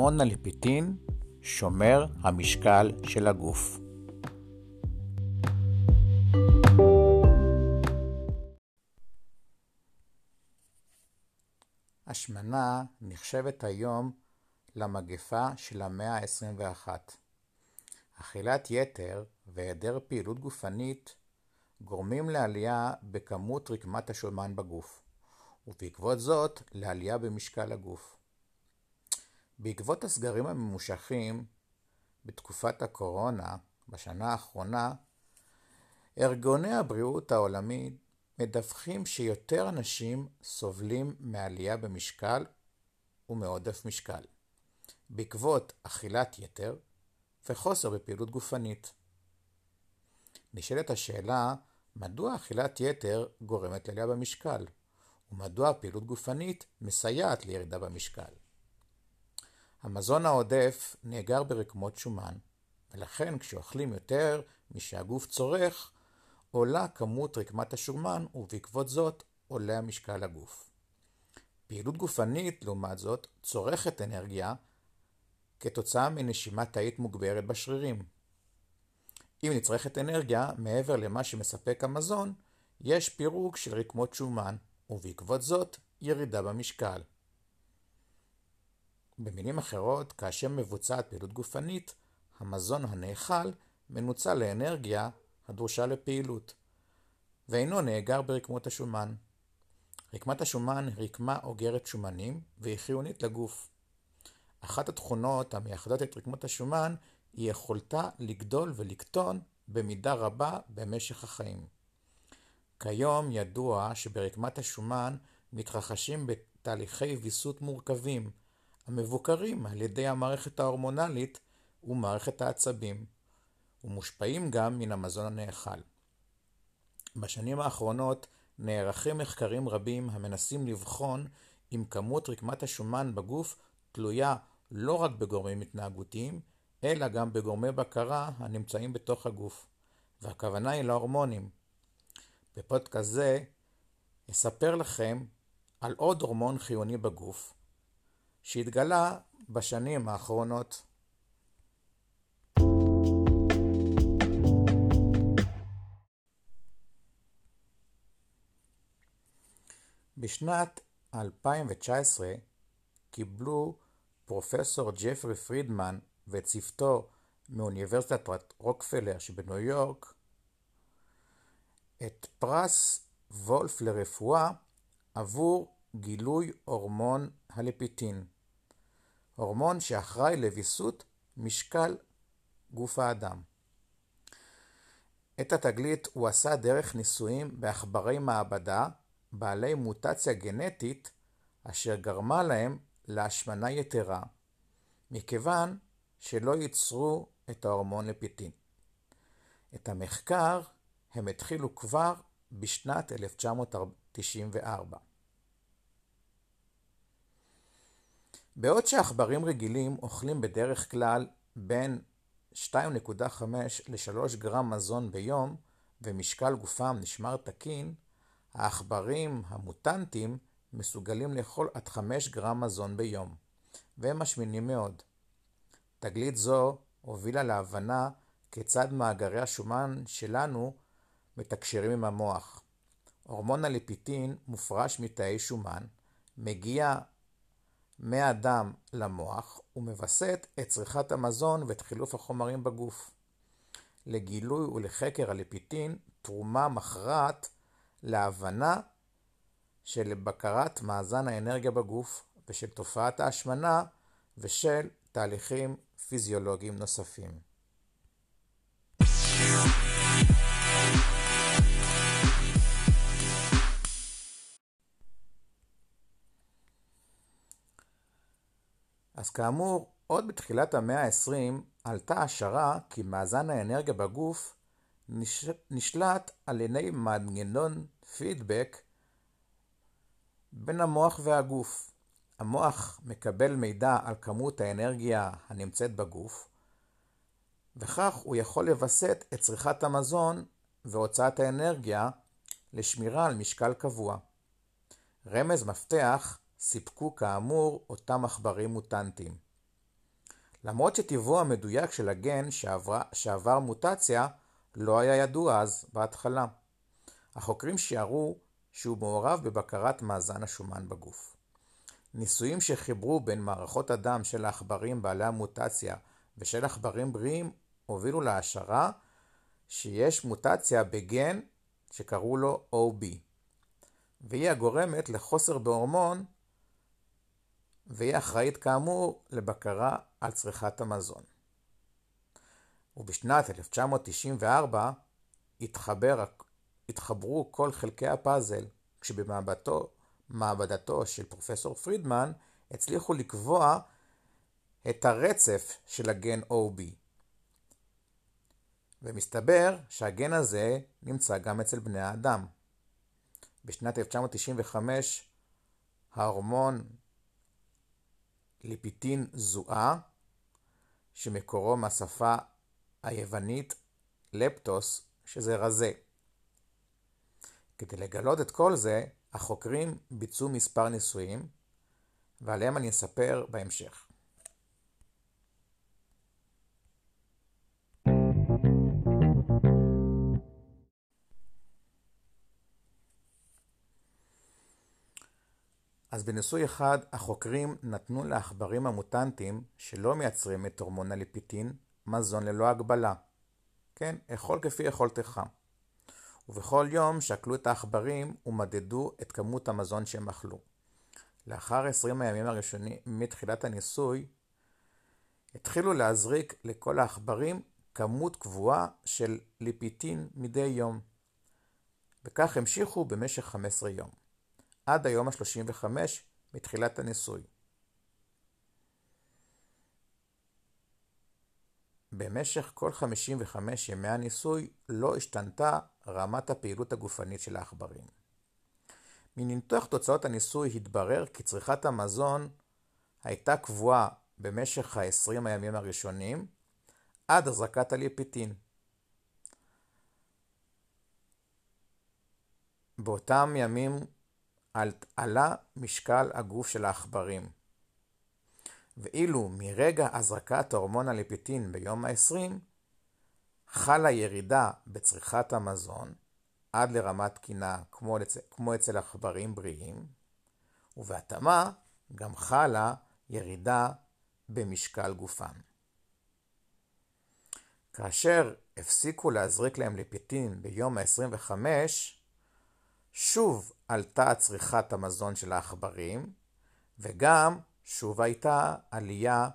הורמון הליפיטין שומר המשקל של הגוף. השמנה נחשבת היום למגפה של המאה ה-21. אכילת יתר והיעדר פעילות גופנית גורמים לעלייה בכמות רקמת השומן בגוף, ובעקבות זאת לעלייה במשקל הגוף. בעקבות הסגרים הממושכים בתקופת הקורונה בשנה האחרונה, ארגוני הבריאות העולמי מדווחים שיותר אנשים סובלים מעלייה במשקל ומעודף משקל, בעקבות אכילת יתר וחוסר בפעילות גופנית. נשאלת השאלה, מדוע אכילת יתר גורמת לעלייה במשקל, ומדוע פעילות גופנית מסייעת לירידה במשקל. המזון העודף נאגר ברקמות שומן, ולכן כשאוכלים יותר משהגוף צורך, עולה כמות רקמת השומן ובעקבות זאת עולה המשקל הגוף. פעילות גופנית, לעומת זאת, צורכת אנרגיה כתוצאה מנשימה תאית מוגברת בשרירים. אם נצרכת אנרגיה מעבר למה שמספק המזון, יש פירוק של רקמות שומן, ובעקבות זאת ירידה במשקל. במילים אחרות, כאשר מבוצעת פעילות גופנית, המזון הנאכל מנוצל לאנרגיה הדרושה לפעילות, ואינו נאגר ברקמות השומן. רקמת השומן היא רקמה אוגרת שומנים והיא חיונית לגוף. אחת התכונות המייחדות את רקמות השומן היא יכולתה לגדול ולקטון במידה רבה במשך החיים. כיום ידוע שברקמת השומן מתרחשים בתהליכי ויסות מורכבים, המבוקרים על ידי המערכת ההורמונלית ומערכת העצבים, ומושפעים גם מן המזון הנאכל. בשנים האחרונות נערכים מחקרים רבים המנסים לבחון אם כמות רקמת השומן בגוף תלויה לא רק בגורמים התנהגותיים, אלא גם בגורמי בקרה הנמצאים בתוך הגוף, והכוונה היא להורמונים. בפודקאסט זה אספר לכם על עוד הורמון חיוני בגוף, שהתגלה בשנים האחרונות. בשנת 2019 קיבלו פרופסור ג'פרי פרידמן וצוותו מאוניברסיטת רוקפלר שבניו יורק את פרס וולף לרפואה עבור גילוי הורמון הלפיטין, הורמון שאחראי לוויסות משקל גוף האדם. את התגלית הוא עשה דרך ניסויים בעכברי מעבדה בעלי מוטציה גנטית אשר גרמה להם להשמנה יתרה, מכיוון שלא ייצרו את ההורמון לפיטין. את המחקר הם התחילו כבר בשנת 1994. בעוד שעכברים רגילים אוכלים בדרך כלל בין 2.5 ל-3 גרם מזון ביום ומשקל גופם נשמר תקין, העכברים המוטנטים מסוגלים לאכול עד 5 גרם מזון ביום, והם משמינים מאוד. תגלית זו הובילה להבנה כיצד מאגרי השומן שלנו מתקשרים עם המוח. הורמון הליפיטין מופרש מתאי שומן, מגיע מהדם למוח ומווסת את צריכת המזון ואת חילוף החומרים בגוף. לגילוי ולחקר הליפיטין תרומה מכרעת להבנה של בקרת מאזן האנרגיה בגוף ושל תופעת ההשמנה ושל תהליכים פיזיולוגיים נוספים. אז כאמור, עוד בתחילת המאה ה-20 עלתה השערה כי מאזן האנרגיה בגוף נשלט על ידי מנגנון פידבק בין המוח והגוף. המוח מקבל מידע על כמות האנרגיה הנמצאת בגוף, וכך הוא יכול לווסת את צריכת המזון והוצאת האנרגיה לשמירה על משקל קבוע. רמז מפתח סיפקו כאמור אותם עכברים מוטנטיים. למרות שטבעו המדויק של הגן שעבר, שעבר מוטציה לא היה ידוע אז בהתחלה. החוקרים שיערו שהוא מעורב בבקרת מאזן השומן בגוף. ניסויים שחיברו בין מערכות הדם של העכברים בעלי המוטציה ושל עכברים בריאים הובילו להשערה שיש מוטציה בגן שקראו לו OB, והיא הגורמת לחוסר בהורמון והיא אחראית כאמור לבקרה על צריכת המזון. ובשנת 1994 התחבר, התחברו כל חלקי הפאזל, כשבמעבדתו של פרופסור פרידמן הצליחו לקבוע את הרצף של הגן OB. ומסתבר שהגן הזה נמצא גם אצל בני האדם. בשנת 1995 ההורמון ליפיטין זוהה, שמקורו מהשפה היוונית לפטוס, שזה רזה. כדי לגלות את כל זה, החוקרים ביצעו מספר ניסויים, ועליהם אני אספר בהמשך. אז בניסוי אחד החוקרים נתנו לעכברים המוטנטים שלא מייצרים את הורמון הליפיטין מזון ללא הגבלה. כן, אכול כפי יכולתך. ובכל יום שקלו את העכברים ומדדו את כמות המזון שהם אכלו. לאחר 20 הימים הראשונים מתחילת הניסוי, התחילו להזריק לכל העכברים כמות קבועה של ליפיטין מדי יום. וכך המשיכו במשך 15 יום. עד היום ה-35 מתחילת הניסוי. במשך כל 55 ימי הניסוי לא השתנתה רמת הפעילות הגופנית של העכברים. מניתוח תוצאות הניסוי התברר כי צריכת המזון הייתה קבועה במשך ה-20 הימים הראשונים עד הזרקת הליפיטין. באותם ימים עלה משקל הגוף של העכברים. ואילו מרגע הזרקת הורמון הליפיטין ביום ה-20, חלה ירידה בצריכת המזון עד לרמת תקינה כמו, כמו אצל עכברים בריאים, ובהתאמה גם חלה ירידה במשקל גופם. כאשר הפסיקו להזריק להם ליפיטין ביום ה-25, שוב עלתה צריכת המזון של העכברים, וגם שוב הייתה עלייה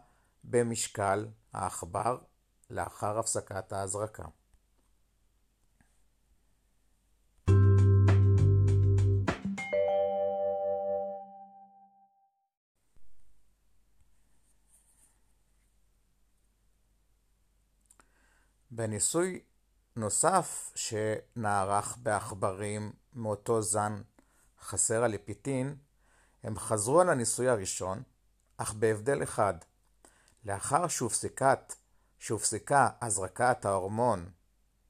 במשקל העכבר לאחר הפסקת ההזרקה. בניסוי נוסף שנערך בעכברים מאותו זן חסר הליפיטין, הם חזרו על הניסוי הראשון, אך בהבדל אחד. לאחר שהופסקת, שהופסקה הזרקת ההורמון,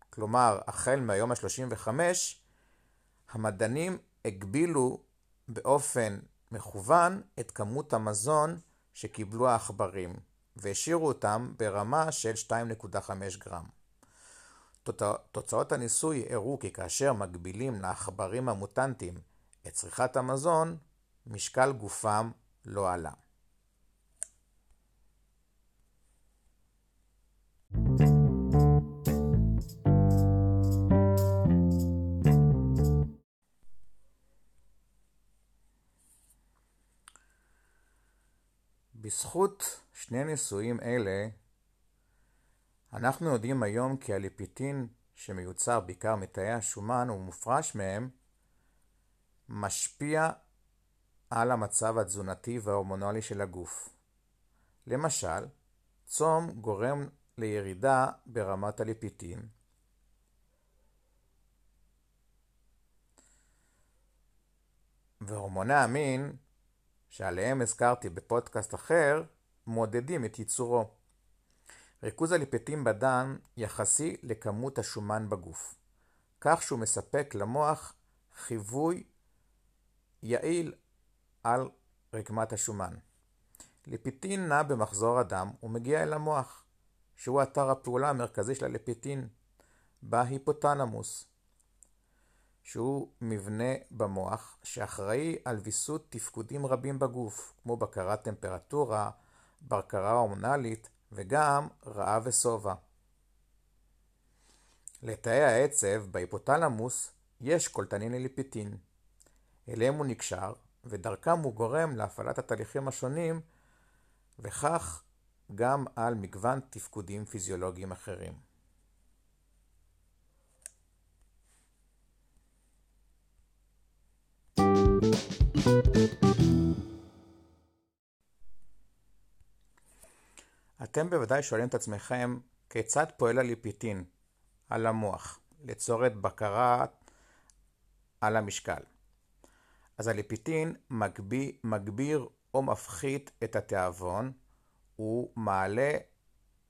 כלומר החל מהיום ה-35, המדענים הגבילו באופן מכוון את כמות המזון שקיבלו העכברים, והשאירו אותם ברמה של 2.5 גרם. תוצאות הניסוי הראו כי כאשר מגבילים לעכברים המוטנטים את צריכת המזון, משקל גופם לא עלה. בזכות שני ניסויים אלה, אנחנו יודעים היום כי הליפיטין שמיוצר בעיקר מתאי השומן ומופרש מהם, משפיע על המצב התזונתי וההורמונלי של הגוף. למשל, צום גורם לירידה ברמת הליפיטין. והורמוני המין, שעליהם הזכרתי בפודקאסט אחר, מודדים את ייצורו. ריכוז הליפטין בדם יחסי לכמות השומן בגוף, כך שהוא מספק למוח חיווי יעיל על רקמת השומן. ליפיטין נע במחזור הדם ומגיע אל המוח, שהוא אתר הפעולה המרכזי של הליפיטין, בהיפותנמוס, שהוא מבנה במוח שאחראי על ויסות תפקודים רבים בגוף, כמו בקרת טמפרטורה, בקרה הורמונלית וגם רעב ושובע. לתאי העצב בהיפותלמוס יש קולטנין ללפטין. אליהם הוא נקשר, ודרכם הוא גורם להפעלת התהליכים השונים, וכך גם על מגוון תפקודים פיזיולוגיים אחרים. אתם בוודאי שואלים את עצמכם כיצד פועל הליפיטין על המוח לצורת בקרה על המשקל. אז הליפיטין מגביר, מגביר או מפחית את התיאבון, הוא מעלה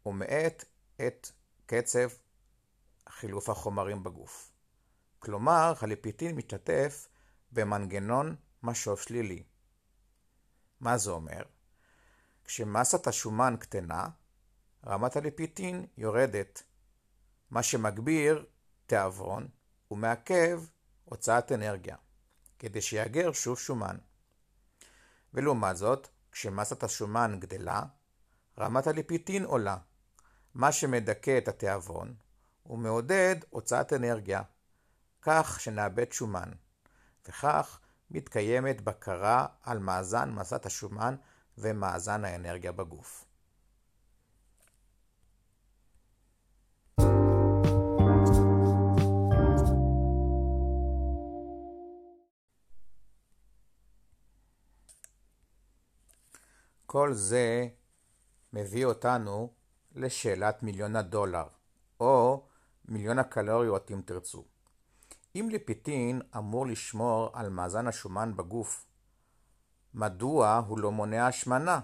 ומאט את קצב חילוף החומרים בגוף. כלומר, הליפיטין משתתף במנגנון משוב שלילי. מה זה אומר? כשמסת השומן קטנה, רמת הליפיטין יורדת, מה שמגביר תיאבון ומעכב הוצאת אנרגיה, כדי שיאגר שוב שומן. ולעומת זאת, כשמסת השומן גדלה, רמת הליפיטין עולה, מה שמדכא את התיאבון ומעודד הוצאת אנרגיה, כך שנאבד שומן, וכך מתקיימת בקרה על מאזן מסת השומן ומאזן האנרגיה בגוף. כל זה מביא אותנו לשאלת מיליון הדולר, או מיליון הקלוריות אם תרצו. אם ליפיטין אמור לשמור על מאזן השומן בגוף, מדוע הוא לא מונע השמנה,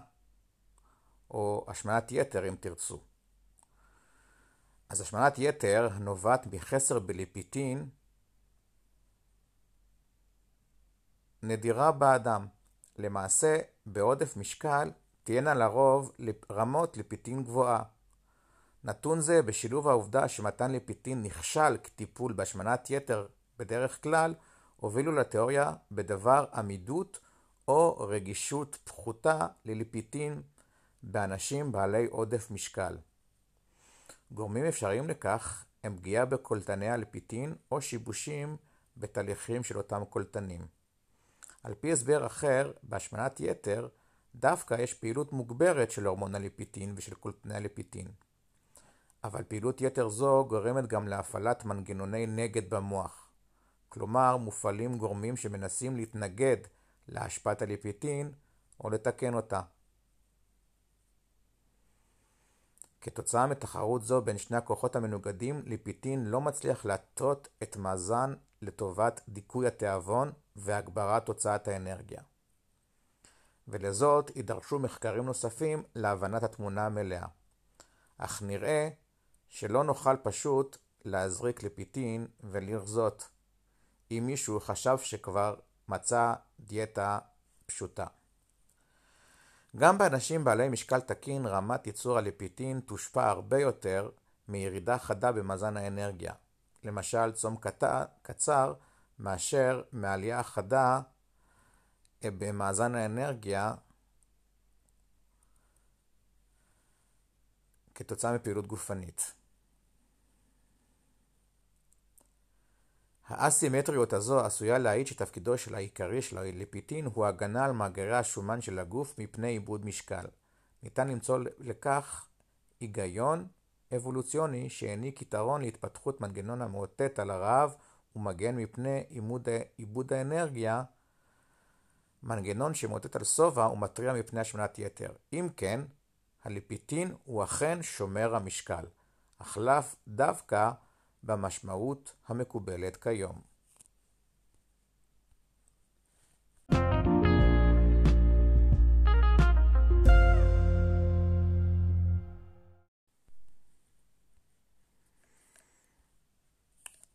או השמנת יתר אם תרצו? אז השמנת יתר נובעת מחסר בליפיטין נדירה באדם. למעשה, בעודף משקל תהיינה לרוב רמות ליפיטין גבוהה. נתון זה, בשילוב העובדה שמתן ליפיטין נכשל כטיפול בהשמנת יתר בדרך כלל, הובילו לתיאוריה בדבר עמידות או רגישות פחותה לליפיטין באנשים בעלי עודף משקל. גורמים אפשריים לכך הם פגיעה בקולטני הליפיטין או שיבושים בתהליכים של אותם קולטנים. על פי הסבר אחר, בהשמנת יתר, דווקא יש פעילות מוגברת של הורמון הליפיטין ושל קולטני הליפיטין. אבל פעילות יתר זו גורמת גם להפעלת מנגנוני נגד במוח. כלומר, מופעלים גורמים שמנסים להתנגד להשפעת הליפיטין או לתקן אותה. כתוצאה מתחרות זו בין שני הכוחות המנוגדים, ליפיטין לא מצליח להטות את מאזן לטובת דיכוי התיאבון והגברת הוצאת האנרגיה. ולזאת יידרשו מחקרים נוספים להבנת התמונה המלאה. אך נראה שלא נוכל פשוט להזריק לפיטין ולרזות, אם מישהו חשב שכבר מצא דיאטה פשוטה. גם באנשים בעלי משקל תקין רמת ייצור הליפיטין תושפע הרבה יותר מירידה חדה במאזן האנרגיה, למשל צום קצר מאשר מעלייה חדה במאזן האנרגיה כתוצאה מפעילות גופנית. האסימטריות הזו עשויה להעיד שתפקידו של העיקרי של הליפיטין הוא הגנה על מאגרי השומן של הגוף מפני עיבוד משקל. ניתן למצוא לכך היגיון אבולוציוני שהעניק יתרון להתפתחות מנגנון המאותת על הרעב ומגן מפני עיבוד האנרגיה מנגנון שמוטט על שובע ומתריע מפני השמנת יתר. אם כן, הליפיטין הוא אכן שומר המשקל, אך לאו דווקא במשמעות המקובלת כיום.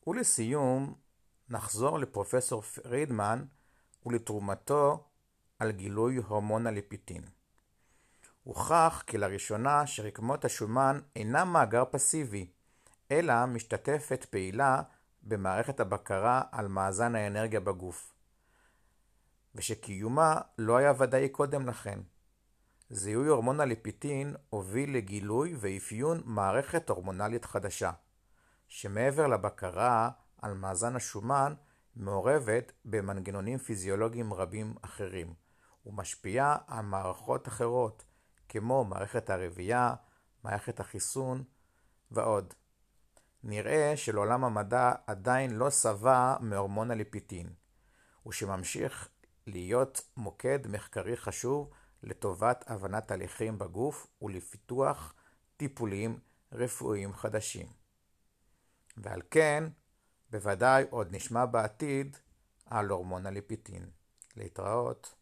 ולסיום, נחזור לפרופסור פרידמן ולתרומתו על גילוי הורמון הליפיטין. הוכח כי לראשונה שרקמות השומן אינם מאגר פסיבי, אלא משתתפת פעילה במערכת הבקרה על מאזן האנרגיה בגוף, ושקיומה לא היה ודאי קודם לכן. זיהוי הורמון הליפיטין הוביל לגילוי ואפיון מערכת הורמונלית חדשה, שמעבר לבקרה על מאזן השומן, מעורבת במנגנונים פיזיולוגיים רבים אחרים, ומשפיעה על מערכות אחרות, כמו מערכת הרבייה, מערכת החיסון ועוד. נראה שלעולם המדע עדיין לא שבע מהורמון הליפיטין, ושממשיך להיות מוקד מחקרי חשוב לטובת הבנת תהליכים בגוף ולפיתוח טיפולים רפואיים חדשים. ועל כן, בוודאי עוד נשמע בעתיד על הורמון הליפיטין. להתראות.